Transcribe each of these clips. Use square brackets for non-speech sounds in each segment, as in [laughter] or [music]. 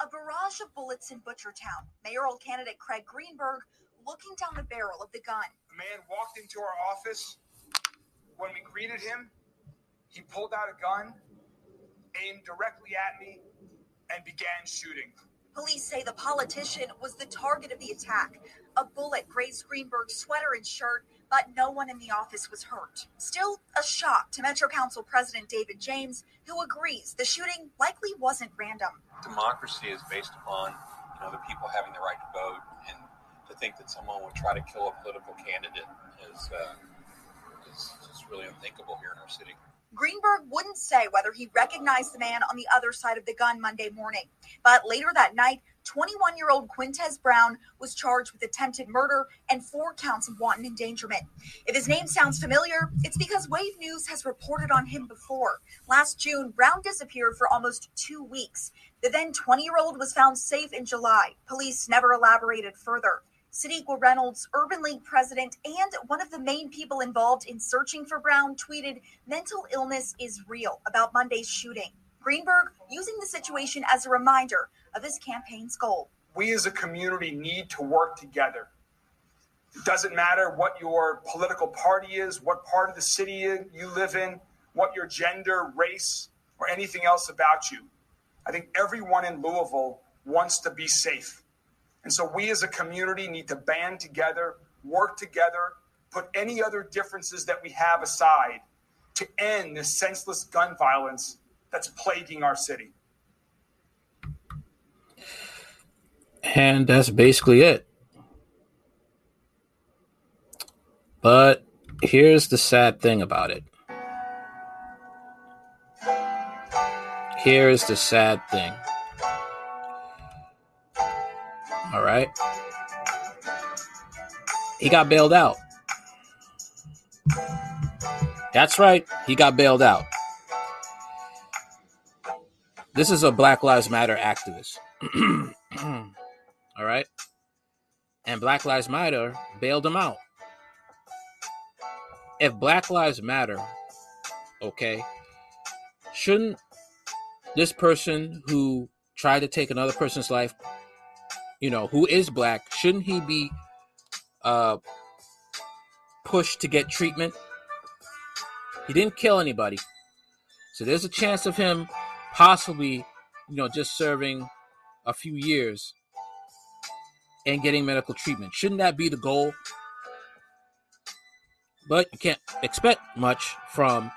A barrage of bullets in Butchertown. Mayoral candidate Craig Greenberg looking down the barrel of the gun. A man walked into our office. When we greeted him, he pulled out a gun, aimed directly at me, and began shooting. Police say the politician was the target of the attack. A bullet grazed Greenberg's sweater and shirt, but no one in the office was hurt. Still, a shock to Metro Council President David James, who agrees the shooting likely wasn't random. Democracy is based upon you know the people having the right to vote, and to think that someone would try to kill a political candidate is uh, is just really unthinkable here in our city. Greenberg wouldn't say whether he recognized the man on the other side of the gun Monday morning. But later that night, 21 year old Quintez Brown was charged with attempted murder and four counts of wanton endangerment. If his name sounds familiar, it's because Wave News has reported on him before. Last June, Brown disappeared for almost two weeks. The then 20 year old was found safe in July. Police never elaborated further. Sadiqa Reynolds, Urban League president and one of the main people involved in searching for Brown, tweeted, Mental illness is real about Monday's shooting. Greenberg using the situation as a reminder of his campaign's goal. We as a community need to work together. It doesn't matter what your political party is, what part of the city you live in, what your gender, race, or anything else about you. I think everyone in Louisville wants to be safe. And so we as a community need to band together, work together, put any other differences that we have aside to end this senseless gun violence that's plaguing our city. And that's basically it. But here's the sad thing about it. Here is the sad thing. All right. He got bailed out. That's right. He got bailed out. This is a Black Lives Matter activist. [clears throat] All right. And Black Lives Matter bailed him out. If Black Lives Matter, okay, shouldn't this person who tried to take another person's life you know, who is black, shouldn't he be uh, pushed to get treatment? He didn't kill anybody. So there's a chance of him possibly, you know, just serving a few years and getting medical treatment. Shouldn't that be the goal? But you can't expect much from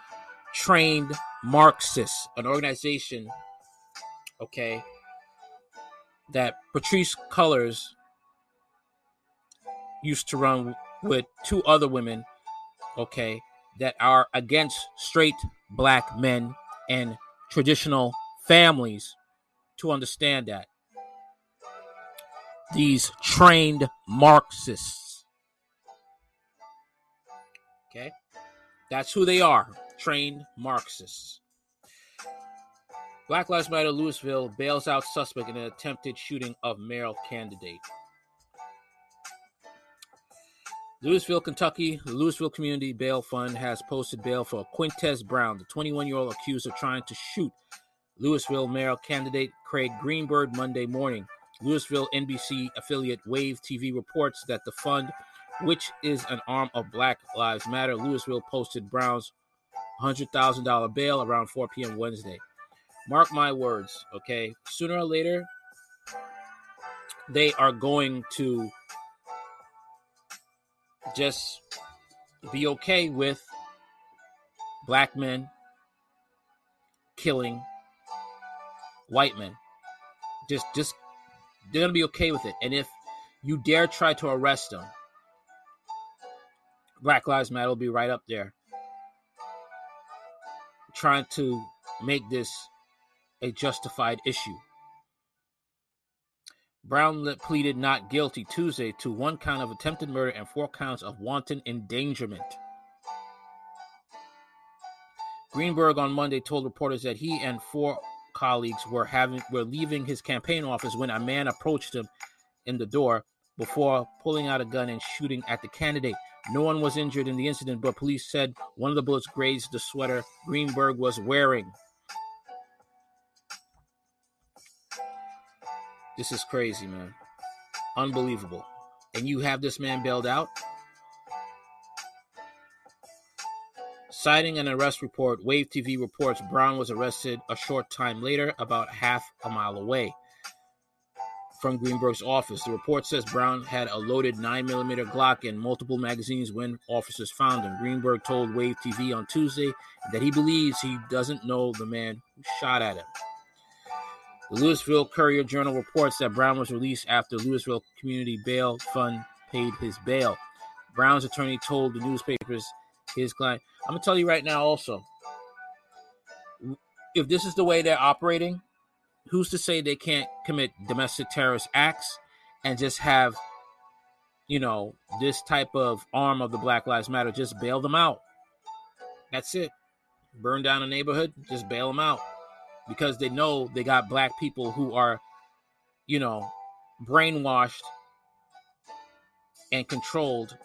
trained Marxists, an organization, okay, that Patrisse Cullors used to run with two other women, okay, that are against straight black men and traditional families to understand that. These trained Marxists. Okay? That's who they are trained Marxists. Black Lives Matter Louisville bails out suspect in an attempted shooting of mayoral candidate. Louisville, Kentucky, the Louisville Community Bail Fund has posted bail for Quintez Brown, the 21 year old accused of trying to shoot Louisville mayoral candidate Craig Greenberg Monday morning. Louisville NBC affiliate Wave TV reports that the fund, which is an arm of Black Lives Matter, Louisville posted Brown's $100,000 bail around 4 p.m. Wednesday. Mark my words, okay? Sooner or later, they are going to just be okay with black men killing white men. Just just they're gonna be okay with it. And if you dare try to arrest them, Black Lives Matter will be right up there trying to make this a justified issue. Brown pleaded not guilty Tuesday to one count of attempted murder and four counts of wanton endangerment. Greenberg on Monday told reporters that he and four colleagues were having were leaving his campaign office when a man approached him in the door before pulling out a gun and shooting at the candidate. No one was injured in the incident, but police said one of the bullets grazed the sweater Greenberg was wearing. This is crazy, man. Unbelievable. And you have this man bailed out? Citing an arrest report, Wave TV reports Brown was arrested a short time later, about half a mile away from Greenberg's office. The report says Brown had a loaded 9mm Glock and multiple magazines when officers found him. Greenberg told Wave TV on Tuesday that he believes he doesn't know the man who shot at him. The Louisville Courier Journal reports that Brown was released after Louisville Community Bail Fund paid his bail. Brown's attorney told the newspapers his client. I'm gonna tell you right now, also, if this is the way they're operating, who's to say they can't commit domestic terrorist acts and just have, you know, this type of arm of the Black Lives Matter just bail them out? That's it. Burn down a neighborhood, just bail them out because they know they got black people who are, you know, brainwashed and controlled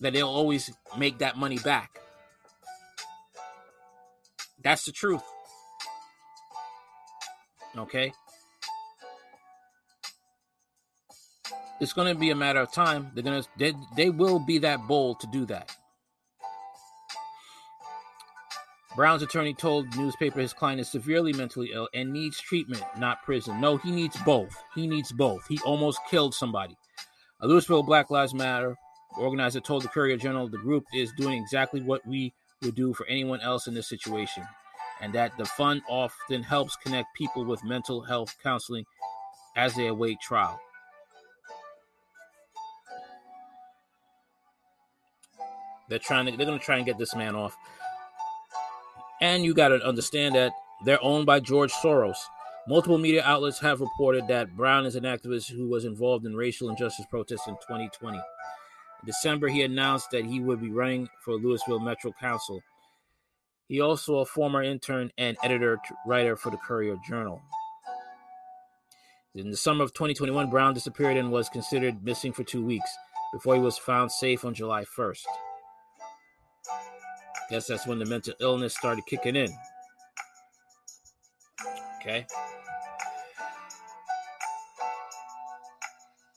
that they'll always make that money back. That's the truth. Okay? It's going to be a matter of time. They're going to they, they will be that bold to do that. Brown's attorney told newspaper his client is severely mentally ill and needs treatment, not prison. No, he needs both. He needs both. He almost killed somebody. A Louisville Black Lives Matter organizer told the Courier Journal the group is doing exactly what we would do for anyone else in this situation, and that the fund often helps connect people with mental health counseling as they await trial. They're trying to they're gonna try and get this man off. And you gotta understand that they're owned by George Soros. Multiple media outlets have reported that Brown is an activist who was involved in racial injustice protests in 2020. In December, he announced that he would be running for Louisville Metro Council. He also a former intern and editor writer for the Courier Journal. In the summer of 2021, Brown disappeared and was considered missing for two weeks before he was found safe on July 1st. Guess that's when the mental illness started kicking in. Okay.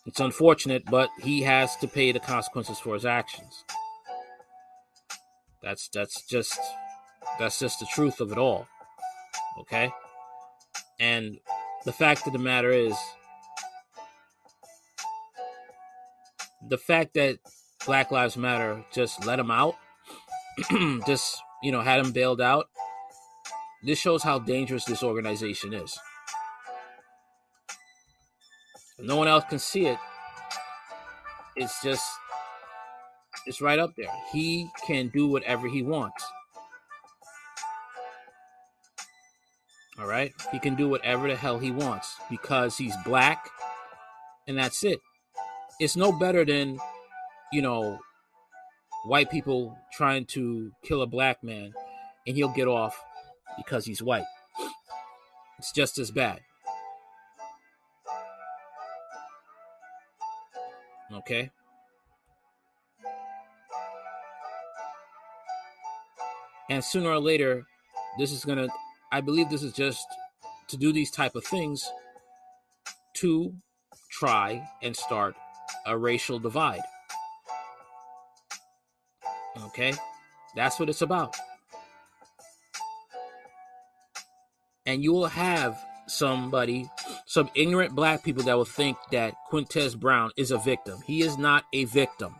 It's unfortunate, but he has to pay the consequences for his actions. That's that's just that's just the truth of it all. Okay? And the fact of the matter is the fact that Black Lives Matter just let him out, [clears throat] just, you know, had him bailed out, this shows how dangerous this organization is. No one else can see it. It's just, it's right up there. He can do whatever he wants. All right? He can do whatever the hell he wants because he's black and that's it. It's no better than, you know, white people trying to kill a black man and he'll get off because he's white. It's just as bad. Okay? And sooner or later, this is going to I believe this is just to do these type of things to try and start a racial divide. Okay? That's what it's about. And you will have somebody, some ignorant black people that will think that Quintez Brown is a victim. He is not a victim.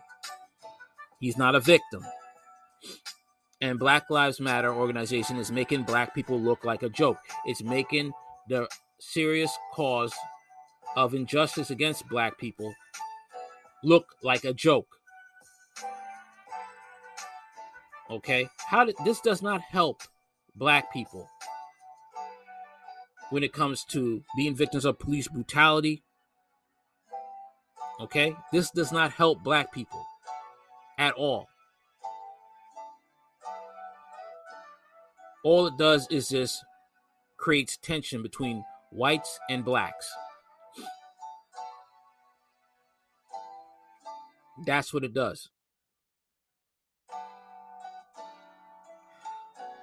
He's not a victim and Black Lives Matter organization is making black people look like a joke. It's making the serious cause of injustice against black people look like a joke. Okay? How did this does not help black people when it comes to being victims of police brutality. Okay? This does not help black people at all. all it does is just creates tension between whites and blacks. That's what it does.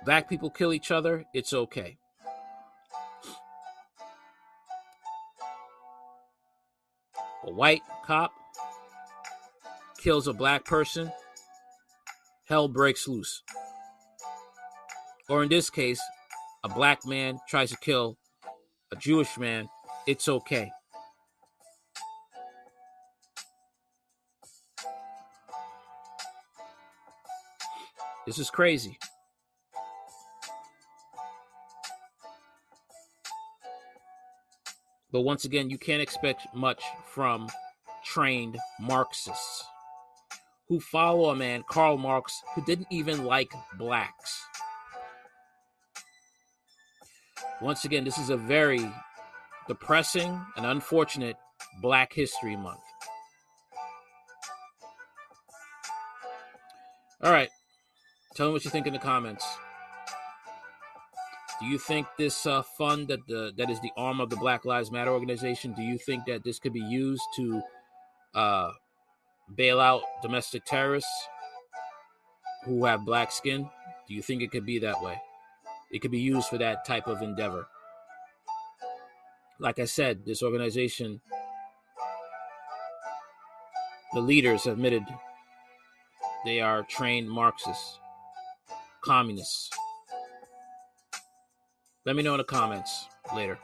Black people kill each other, it's okay. a white cop kills a black person, hell breaks loose. Or in this case, a black man tries to kill a Jewish man, it's okay. This is crazy. But once again, you can't expect much from trained Marxists who follow a man, Karl Marx, who didn't even like blacks. Once again, this is a very depressing and unfortunate Black History Month. All right. Tell me what you think in the comments. Do you think this uh, fund that the that is the arm of the Black Lives Matter organization? Do you think that this could be used to uh, bail out domestic terrorists who have black skin? Do you think it could be that way? It could be used for that type of endeavor. Like I said, this organization, the leaders admitted they are trained Marxists, communists. Let me know in the comments later.